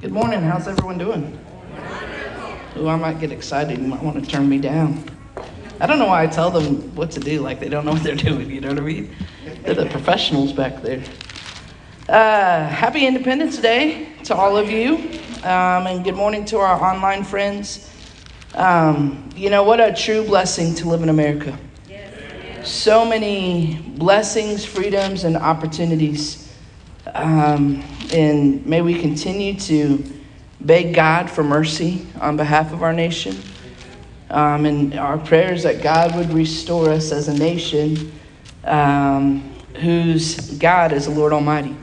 Good morning. How's everyone doing? Ooh, I might get excited. You might want to turn me down. I don't know why I tell them what to do, like they don't know what they're doing. You know what I mean? They're the professionals back there. Uh, happy Independence Day to all of you, um, and good morning to our online friends. Um, you know, what a true blessing to live in America. So many blessings, freedoms, and opportunities. Um, and may we continue to beg God for mercy on behalf of our nation. Um, and our prayers that God would restore us as a nation um, whose God is the Lord Almighty.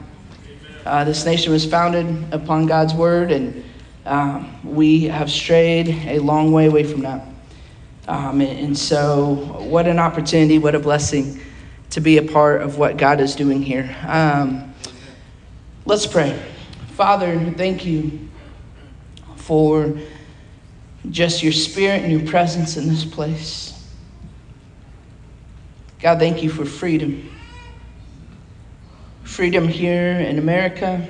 Uh, this nation was founded upon God's word, and um, we have strayed a long way away from that. Um, and, and so, what an opportunity, what a blessing to be a part of what God is doing here. Um, let's pray. Father, thank you for just your spirit and your presence in this place. God, thank you for freedom. Freedom here in America,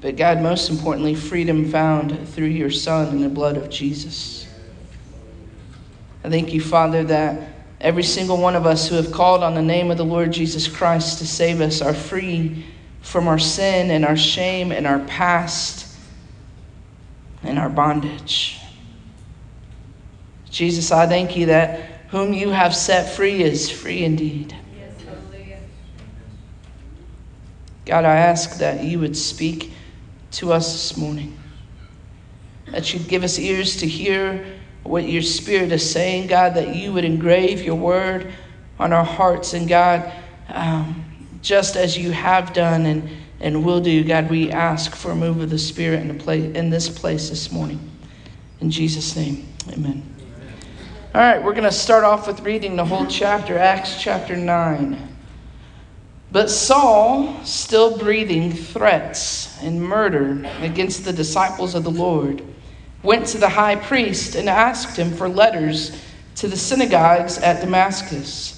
but God, most importantly, freedom found through your Son and the blood of Jesus. I thank you, Father, that every single one of us who have called on the name of the Lord Jesus Christ to save us are free from our sin and our shame and our past and our bondage. Jesus, I thank you that whom you have set free is free indeed. God, I ask that you would speak to us this morning, that you'd give us ears to hear what your Spirit is saying, God, that you would engrave your word on our hearts. And God, um, just as you have done and, and will do, God, we ask for a move of the Spirit in, the place, in this place this morning. In Jesus' name, amen. All right, we're going to start off with reading the whole chapter, Acts chapter 9. But Saul, still breathing threats and murder against the disciples of the Lord, went to the high priest and asked him for letters to the synagogues at Damascus,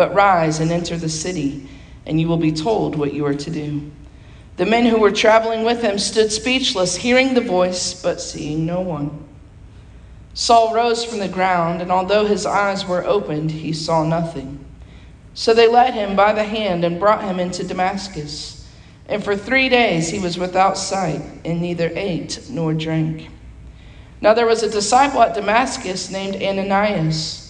But rise and enter the city, and you will be told what you are to do. The men who were traveling with him stood speechless, hearing the voice, but seeing no one. Saul rose from the ground, and although his eyes were opened, he saw nothing. So they led him by the hand and brought him into Damascus. And for three days he was without sight, and neither ate nor drank. Now there was a disciple at Damascus named Ananias.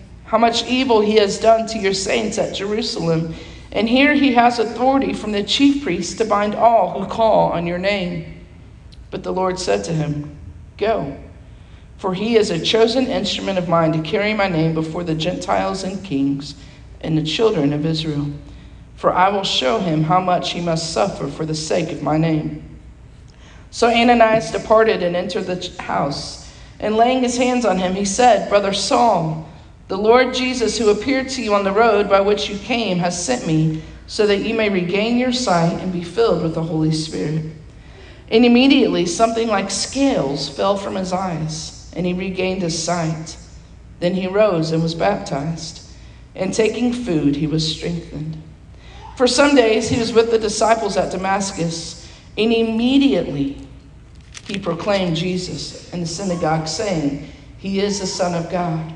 how much evil he has done to your saints at Jerusalem. And here he has authority from the chief priests to bind all who call on your name. But the Lord said to him, Go, for he is a chosen instrument of mine to carry my name before the Gentiles and kings and the children of Israel. For I will show him how much he must suffer for the sake of my name. So Ananias departed and entered the house. And laying his hands on him, he said, Brother Saul, the Lord Jesus, who appeared to you on the road by which you came, has sent me so that you may regain your sight and be filled with the Holy Spirit. And immediately something like scales fell from his eyes, and he regained his sight. Then he rose and was baptized and taking food, he was strengthened. For some days he was with the disciples at Damascus, and immediately he proclaimed Jesus in the synagogue, saying, He is the Son of God.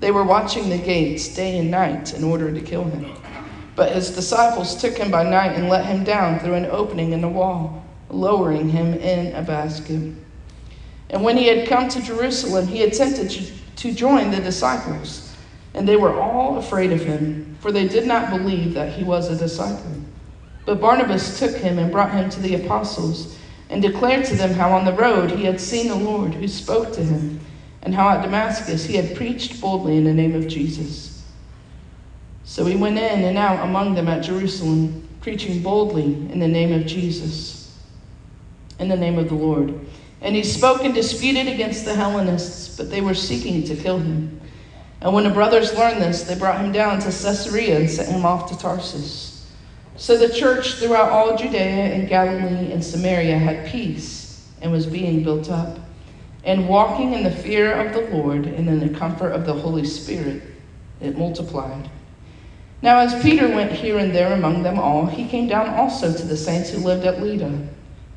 They were watching the gates day and night in order to kill him. But his disciples took him by night and let him down through an opening in the wall, lowering him in a basket. And when he had come to Jerusalem, he attempted to join the disciples. And they were all afraid of him, for they did not believe that he was a disciple. But Barnabas took him and brought him to the apostles, and declared to them how on the road he had seen the Lord, who spoke to him, and how at Damascus he had preached boldly in the name of Jesus. So he went in and out among them at Jerusalem, preaching boldly in the name of Jesus, in the name of the Lord. And he spoke and disputed against the Hellenists, but they were seeking to kill him. And when the brothers learned this, they brought him down to Caesarea and sent him off to Tarsus. So the church throughout all Judea and Galilee and Samaria had peace and was being built up, and walking in the fear of the Lord and in the comfort of the Holy Spirit, it multiplied. Now, as Peter went here and there among them all, he came down also to the saints who lived at Lydda.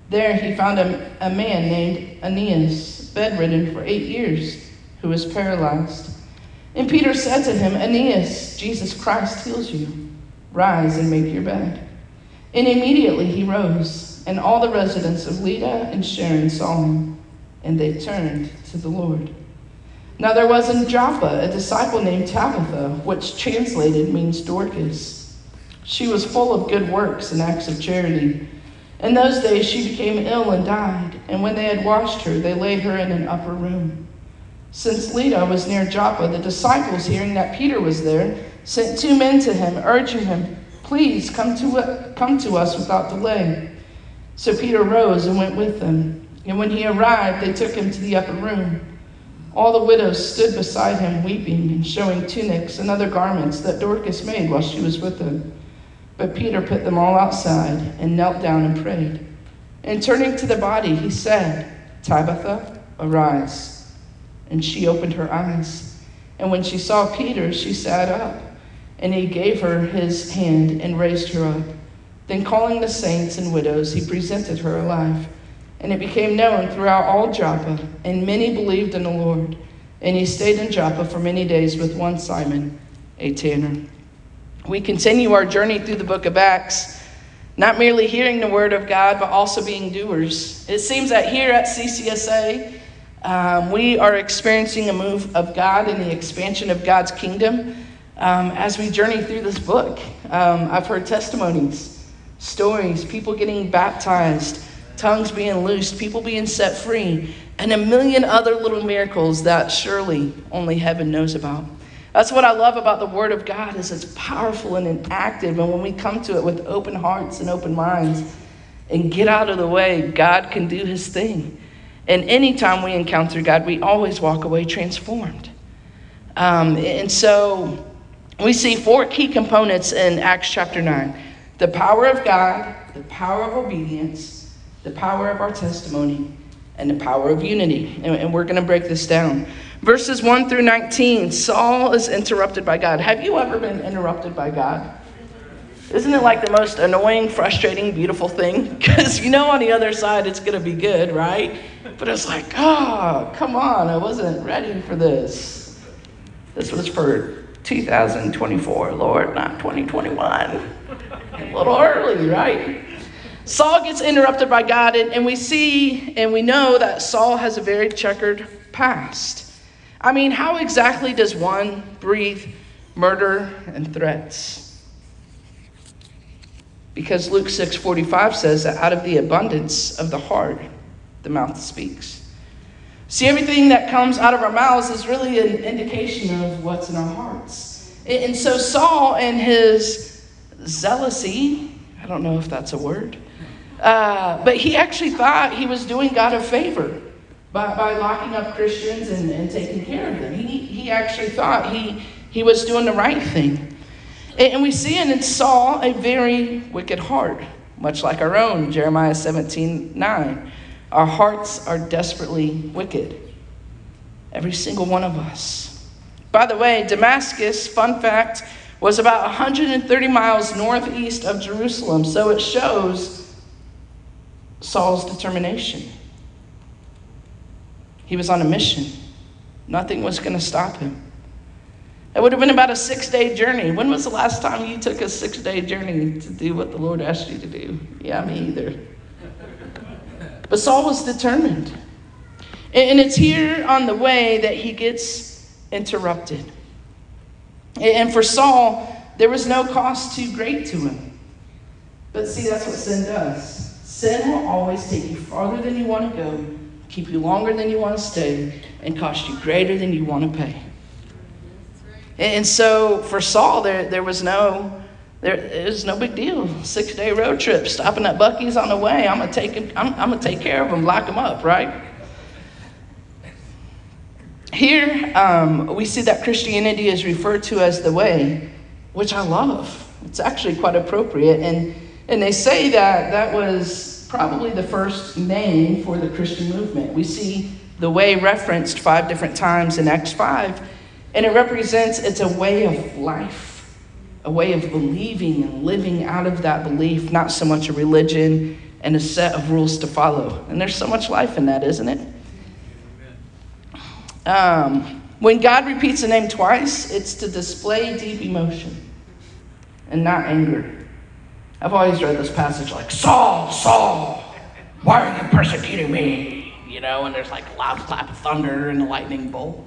There he found a, a man named Aeneas, bedridden for eight years, who was paralyzed. And Peter said to him, Aeneas, Jesus Christ heals you. Rise and make your bed. And immediately he rose, and all the residents of Lydda and Sharon saw him, and they turned to the Lord. Now there was in Joppa a disciple named Tabitha, which translated means Dorcas. She was full of good works and acts of charity in those days she became ill and died, and when they had washed her, they laid her in an upper room. Since Lydda was near Joppa, the disciples, hearing that Peter was there, sent two men to him, urging him, Please come to, come to us without delay. So Peter rose and went with them. And when he arrived, they took him to the upper room. All the widows stood beside him, weeping and showing tunics and other garments that Dorcas made while she was with them. But Peter put them all outside and knelt down and prayed. And turning to the body, he said, Tabitha, arise. And she opened her eyes. And when she saw Peter, she sat up. And he gave her his hand and raised her up. Then, calling the saints and widows, he presented her alive. And it became known throughout all Joppa, and many believed in the Lord. And he stayed in Joppa for many days with one Simon, a tanner. We continue our journey through the book of Acts, not merely hearing the word of God, but also being doers. It seems that here at CCSA, um, we are experiencing a move of God and the expansion of God's kingdom um, as we journey through this book. Um, I've heard testimonies, stories, people getting baptized, tongues being loosed, people being set free, and a million other little miracles that surely only heaven knows about. That's what I love about the Word of God is it's powerful and active. And when we come to it with open hearts and open minds and get out of the way, God can do His thing. And anytime we encounter God, we always walk away transformed. Um, and so we see four key components in Acts chapter 9 the power of God, the power of obedience, the power of our testimony, and the power of unity. And, and we're going to break this down. Verses 1 through 19 Saul is interrupted by God. Have you ever been interrupted by God? Isn't it like the most annoying, frustrating, beautiful thing? Because you know on the other side it's going to be good, right? But it's like, oh, come on, I wasn't ready for this. This was for 2024, Lord, not 2021. A little early, right? Saul gets interrupted by God, and, and we see and we know that Saul has a very checkered past. I mean, how exactly does one breathe murder and threats? Because Luke 6:45 says that out of the abundance of the heart the mouth speaks. See, everything that comes out of our mouths is really an indication of what's in our hearts. And so Saul and his zealousy, I don't know if that's a word, uh, but he actually thought he was doing God a favor by, by locking up Christians and, and taking care of them. He, he actually thought he, he was doing the right thing. And, we see in Saul a very wicked heart, much like our own, Jeremiah 17 9. Our hearts are desperately wicked. Every single one of us. By the way, Damascus, fun fact, was about 130 miles northeast of Jerusalem, so it shows Saul's determination. He was on a mission, nothing was going to stop him. It would have been about a six day journey. When was the last time you took a six day journey to do what the Lord asked you to do? Yeah, me either. But Saul was determined. And it's here on the way that he gets interrupted. And for Saul, there was no cost too great to him. But see, that's what sin does. Sin will always take you farther than you want to go, keep you longer than you want to stay, and cost you greater than you want to pay. And so for Saul, there, there was no there it was no big deal. Six day road trip, stopping at Buc-ee's on the way. I'm gonna take him, I'm, I'm gonna take care of him, lock him up, right? Here um, we see that Christianity is referred to as the way, which I love. It's actually quite appropriate, and and they say that that was probably the first name for the Christian movement. We see the way referenced five different times in Acts five, and it represents it's a way of life a way of believing and living out of that belief, not so much a religion and a set of rules to follow. And there's so much life in that, isn't it? Um, when God repeats a name twice, it's to display deep emotion and not anger. I've always read this passage like, Saul, Saul, why are you persecuting me? You know, and there's like a loud clap of thunder and a lightning bolt.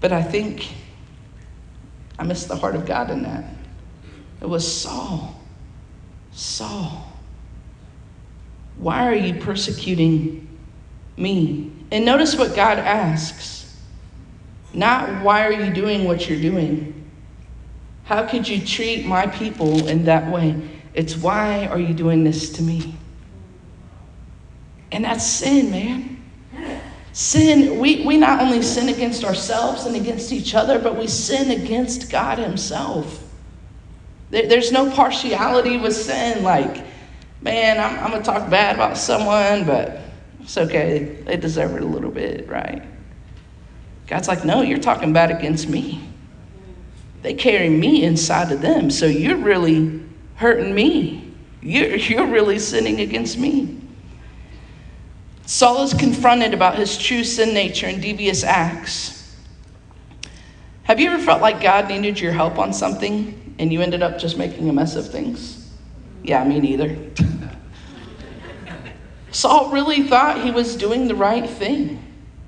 But I think I miss the heart of God in that. It was Saul. Saul. Why are you persecuting me? And notice what God asks. Not why are you doing what you're doing? How could you treat my people in that way? It's why are you doing this to me? And that's sin, man. Sin, we, we not only sin against ourselves and against each other, but we sin against God Himself. There, there's no partiality with sin, like, man, I'm, I'm going to talk bad about someone, but it's okay. They deserve it a little bit, right? God's like, no, you're talking bad against me. They carry me inside of them, so you're really hurting me. You're, you're really sinning against me. Saul is confronted about his true sin nature and devious acts. Have you ever felt like God needed your help on something and you ended up just making a mess of things? Yeah, me neither. Saul really thought he was doing the right thing.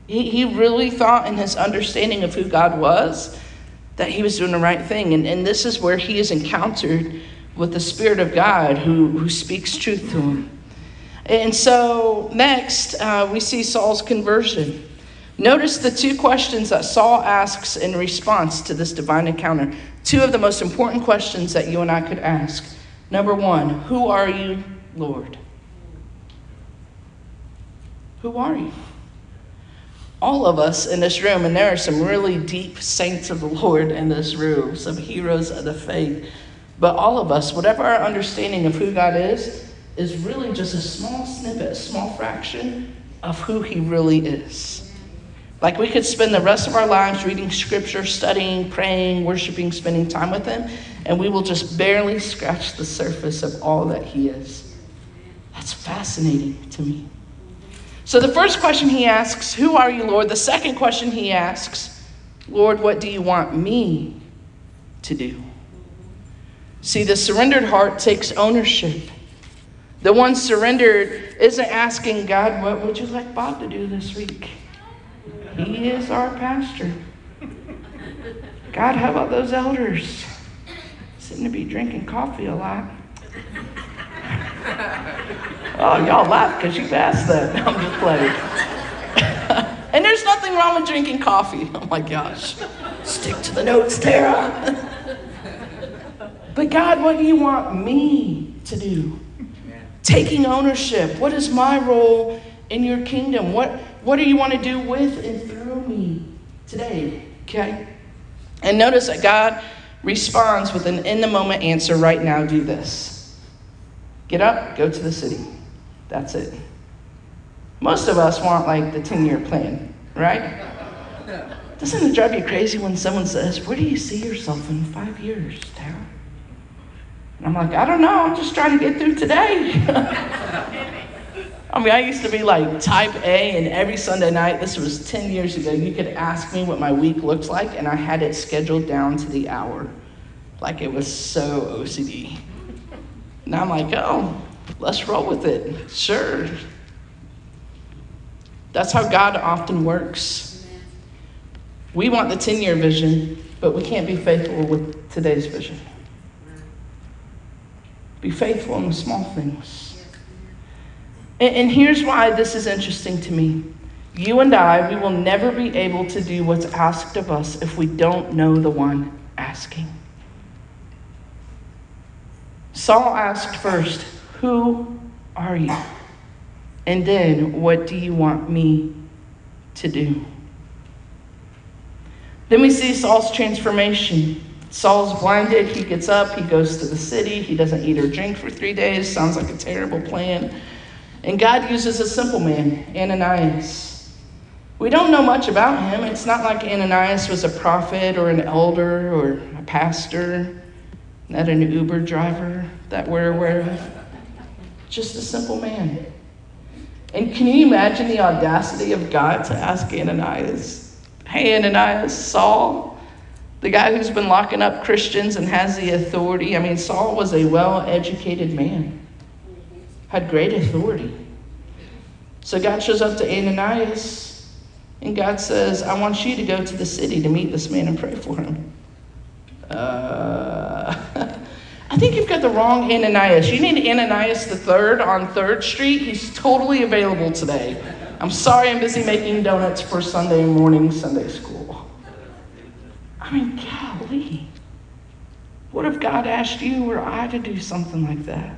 He, he really thought, in his understanding of who God was, that he was doing the right thing. And, and this is where he is encountered with the Spirit of God who, who speaks truth to him. And so, next, uh, we see Saul's conversion. Notice the two questions that Saul asks in response to this divine encounter. Two of the most important questions that you and I could ask. Number one, who are you, Lord? Who are you? All of us in this room, and there are some really deep saints of the Lord in this room, some heroes of the faith. But all of us, whatever our understanding of who God is, is really just a small snippet, a small fraction of who he really is. Like we could spend the rest of our lives reading scripture, studying, praying, worshiping, spending time with him, and we will just barely scratch the surface of all that he is. That's fascinating to me. So the first question he asks, Who are you, Lord? The second question he asks, Lord, what do you want me to do? See, the surrendered heart takes ownership. The one surrendered isn't asking God, What would you like Bob to do this week? He is our pastor. God, how about those elders? Seem to be drinking coffee a lot. oh, y'all laugh because you asked that. I'm just playing. and there's nothing wrong with drinking coffee. Oh my gosh. Stick to the notes, Tara. but God, what do you want me to do? taking ownership. What is my role in your kingdom? What, what do you want to do with and through me today? Okay? And notice that God responds with an in the moment answer right now do this. Get up, go to the city. That's it. Most of us want like the 10 year plan, right? Doesn't it drive you crazy when someone says, Where do you see yourself in five years, Tara? And I'm like, I don't know, I'm just trying to get through today. I mean, I used to be like type A, and every Sunday night, this was 10 years ago, you could ask me what my week looked like, and I had it scheduled down to the hour. Like it was so OCD. Now I'm like, oh, let's roll with it. Sure. That's how God often works. We want the 10 year vision, but we can't be faithful with today's vision. Be faithful in the small things. And, and here's why this is interesting to me. You and I, we will never be able to do what's asked of us if we don't know the one asking. Saul asked first, Who are you? And then, What do you want me to do? Then we see Saul's transformation. Saul's blinded. He gets up. He goes to the city. He doesn't eat or drink for three days. Sounds like a terrible plan. And God uses a simple man, Ananias. We don't know much about him. It's not like Ananias was a prophet or an elder or a pastor, not an Uber driver that we're aware of. Just a simple man. And can you imagine the audacity of God to ask Ananias, Hey, Ananias, Saul, the guy who's been locking up Christians and has the authority. I mean, Saul was a well educated man, had great authority. So God shows up to Ananias, and God says, I want you to go to the city to meet this man and pray for him. Uh, I think you've got the wrong Ananias. You need Ananias the third on Third Street. He's totally available today. I'm sorry I'm busy making donuts for Sunday morning Sunday school. I mean, golly. What if God asked you or I to do something like that?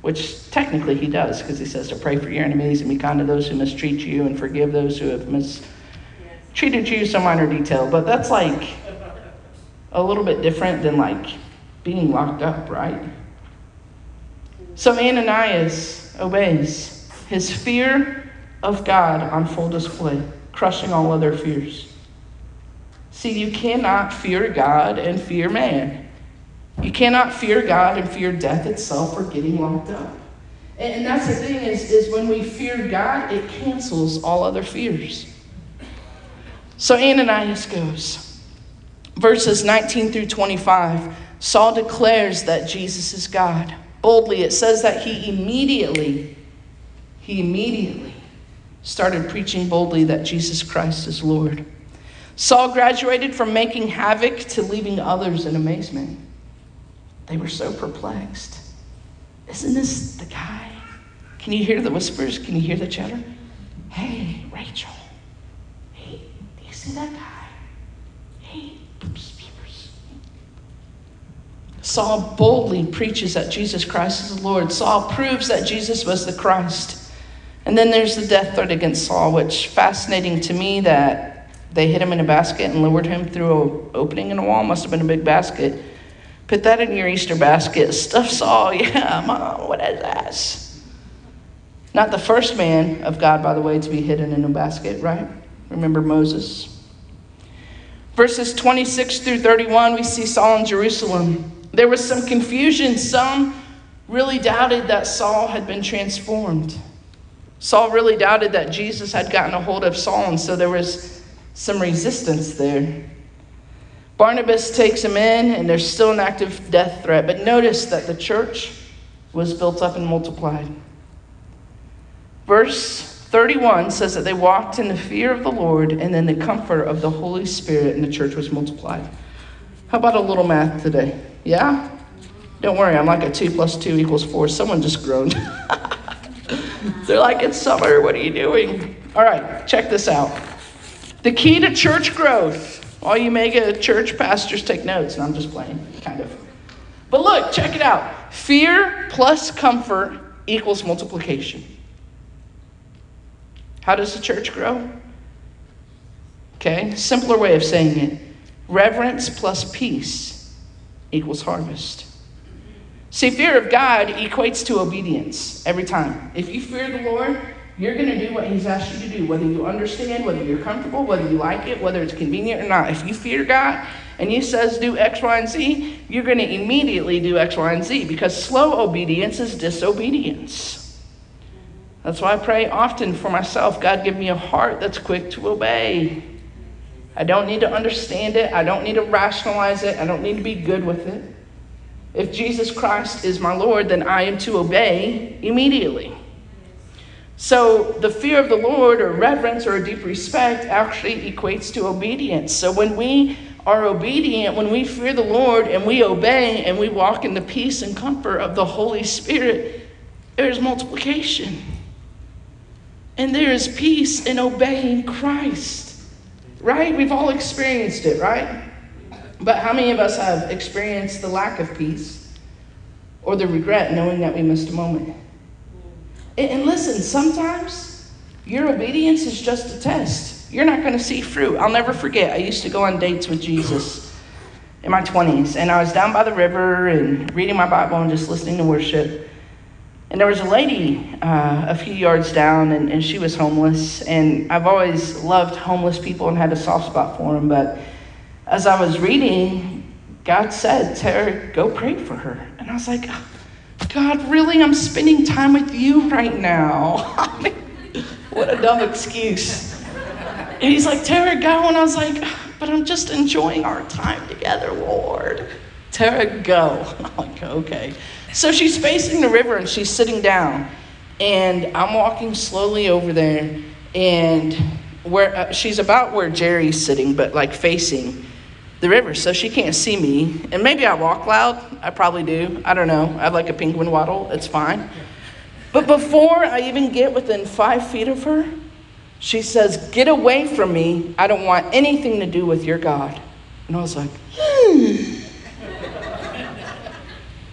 Which technically he does, because he says to pray for your enemies and be kind to those who mistreat you and forgive those who have mistreated you, some minor detail. But that's like a little bit different than like being locked up, right? So Ananias obeys. His fear of God on full display, crushing all other fears. See, you cannot fear God and fear man. You cannot fear God and fear death itself or getting locked up. And that's the thing is, is when we fear God, it cancels all other fears. So Ananias goes. Verses 19 through 25, Saul declares that Jesus is God. Boldly, it says that he immediately, he immediately started preaching boldly that Jesus Christ is Lord. Saul graduated from making havoc to leaving others in amazement. They were so perplexed. Isn't this the guy? Can you hear the whispers? Can you hear the chatter? Hey, Rachel. Hey, do you see that guy? Saul boldly preaches that Jesus Christ is the Lord. Saul proves that Jesus was the Christ. And then there's the death threat against Saul, which fascinating to me that they hit him in a basket and lowered him through an opening in a wall. Must have been a big basket. Put that in your Easter basket. Stuff Saul. Yeah, mom, what is that? Not the first man of God, by the way, to be hidden in a basket, right? Remember Moses? Verses 26 through 31, we see Saul in Jerusalem. There was some confusion. Some really doubted that Saul had been transformed. Saul really doubted that Jesus had gotten a hold of Saul, and so there was some resistance there. Barnabas takes him in, and there's still an active death threat. But notice that the church was built up and multiplied. Verse 31 says that they walked in the fear of the Lord and then the comfort of the Holy Spirit, and the church was multiplied. How about a little math today? Yeah? Don't worry, I'm like a 2 plus 2 equals 4. Someone just groaned. They're like, it's summer. What are you doing? All right, check this out. The key to church growth. All you mega church pastors take notes, and I'm just playing, kind of. But look, check it out. Fear plus comfort equals multiplication. How does the church grow? Okay, simpler way of saying it reverence plus peace equals harvest. See, fear of God equates to obedience every time. If you fear the Lord, you're going to do what He's asked you to do, whether you understand, whether you're comfortable, whether you like it, whether it's convenient or not. If you fear God and He says do X, Y, and Z, you're going to immediately do X, Y, and Z because slow obedience is disobedience. That's why I pray often for myself God, give me a heart that's quick to obey. I don't need to understand it, I don't need to rationalize it, I don't need to be good with it. If Jesus Christ is my Lord, then I am to obey immediately. So the fear of the Lord or reverence or a deep respect actually equates to obedience. So when we are obedient, when we fear the Lord and we obey and we walk in the peace and comfort of the Holy Spirit, there's multiplication. And there is peace in obeying Christ. Right? We've all experienced it, right? But how many of us have experienced the lack of peace or the regret knowing that we missed a moment? And listen, sometimes your obedience is just a test. You're not going to see fruit. I'll never forget, I used to go on dates with Jesus in my 20s, and I was down by the river and reading my Bible and just listening to worship. And there was a lady uh, a few yards down, and, and she was homeless. And I've always loved homeless people and had a soft spot for them. But as I was reading, God said, Tara, go pray for her. And I was like, God, really? I'm spending time with you right now. what a dumb excuse. And he's like, Tara, go. And I was like, but I'm just enjoying our time together, Lord. Tara, go. I'm like, okay. So she's facing the river and she's sitting down. And I'm walking slowly over there. And where uh, she's about where Jerry's sitting, but like facing the river, so she can't see me. And maybe I walk loud. I probably do. I don't know. I have like a penguin waddle. It's fine. But before I even get within five feet of her, she says, Get away from me. I don't want anything to do with your God. And I was like, hmm.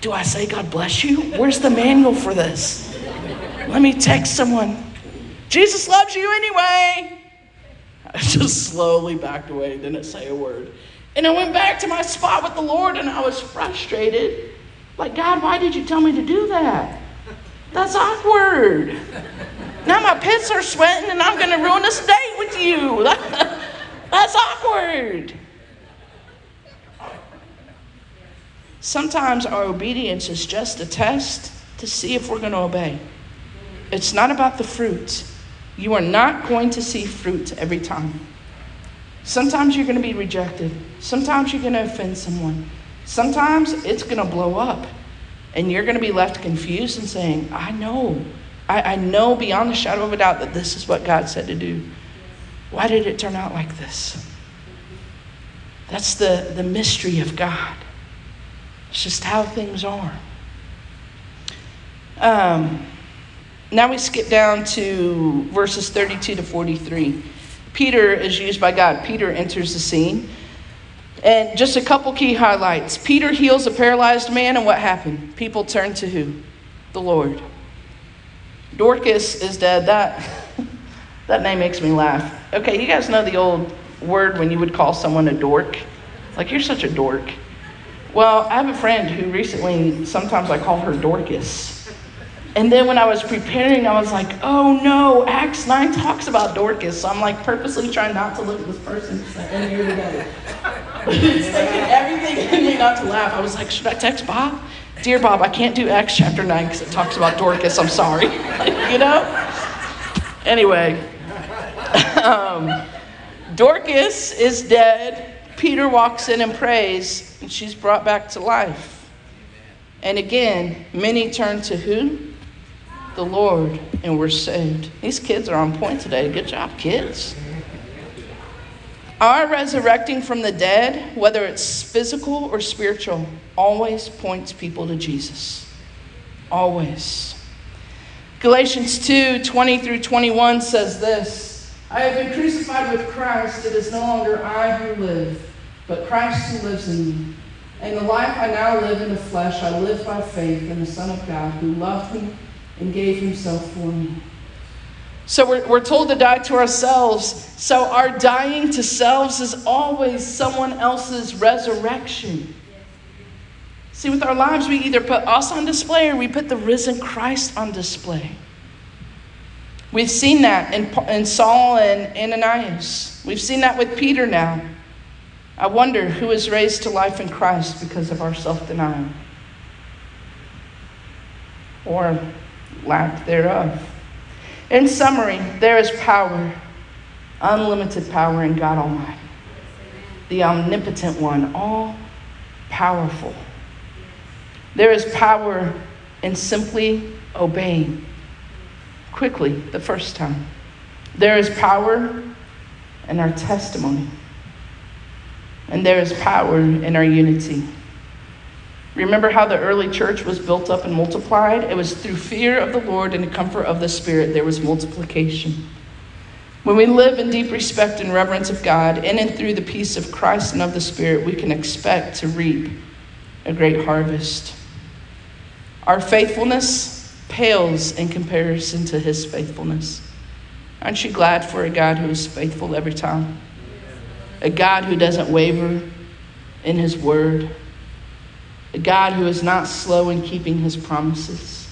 Do I say, God bless you? Where's the manual for this? Let me text someone. Jesus loves you anyway. I just slowly backed away, didn't say a word. And I went back to my spot with the Lord and I was frustrated. Like, God, why did you tell me to do that? That's awkward. Now my pits are sweating and I'm going to ruin this date with you. That's awkward. Sometimes our obedience is just a test to see if we're going to obey. It's not about the fruit. You are not going to see fruit every time. Sometimes you're going to be rejected. Sometimes you're going to offend someone. Sometimes it's going to blow up. And you're going to be left confused and saying, I know. I, I know beyond a shadow of a doubt that this is what God said to do. Why did it turn out like this? That's the, the mystery of God. It's just how things are. Um, now we skip down to verses 32 to 43. Peter is used by God. Peter enters the scene. And just a couple key highlights. Peter heals a paralyzed man, and what happened? People turn to who? The Lord. Dorcas is dead. That, that name makes me laugh. Okay, you guys know the old word when you would call someone a dork? Like, you're such a dork. Well, I have a friend who recently, sometimes I call her Dorcas. And then when I was preparing, I was like, oh no, Acts 9 talks about Dorcas. So I'm like purposely trying not to look at this person because I end here together. it's taking everything in me not to laugh. I was like, should I text Bob? Dear Bob, I can't do Acts chapter 9 because it talks about Dorcas. I'm sorry. you know? Anyway, um, Dorcas is dead. Peter walks in and prays, and she's brought back to life. And again, many turn to who? the Lord and we're saved. These kids are on point today. Good job, kids. Our resurrecting from the dead, whether it's physical or spiritual, always points people to Jesus. Always. Galatians 2 20 through 21 says this I have been crucified with Christ. It is no longer I who live, but Christ who lives in me. And the life I now live in the flesh, I live by faith in the Son of God who loved me and gave himself for me. So we're, we're told to die to ourselves. So our dying to selves is always someone else's resurrection. See, with our lives, we either put us on display or we put the risen Christ on display. We've seen that in, in Saul and Ananias. We've seen that with Peter now. I wonder who is raised to life in Christ because of our self denial or lack thereof. In summary, there is power, unlimited power in God Almighty, the omnipotent one, all powerful. There is power in simply obeying quickly the first time. There is power in our testimony, and there is power in our unity. Remember how the early church was built up and multiplied? It was through fear of the Lord and the comfort of the Spirit there was multiplication. When we live in deep respect and reverence of God, in and through the peace of Christ and of the Spirit, we can expect to reap a great harvest. Our faithfulness pales in comparison to His faithfulness. Aren't you glad for a God who is faithful every time? A God who doesn't waver in His word a God who is not slow in keeping his promises.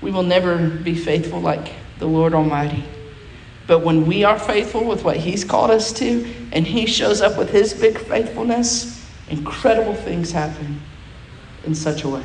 We will never be faithful like the Lord Almighty. But when we are faithful with what he's called us to, and he shows up with his big faithfulness, incredible things happen in such a way.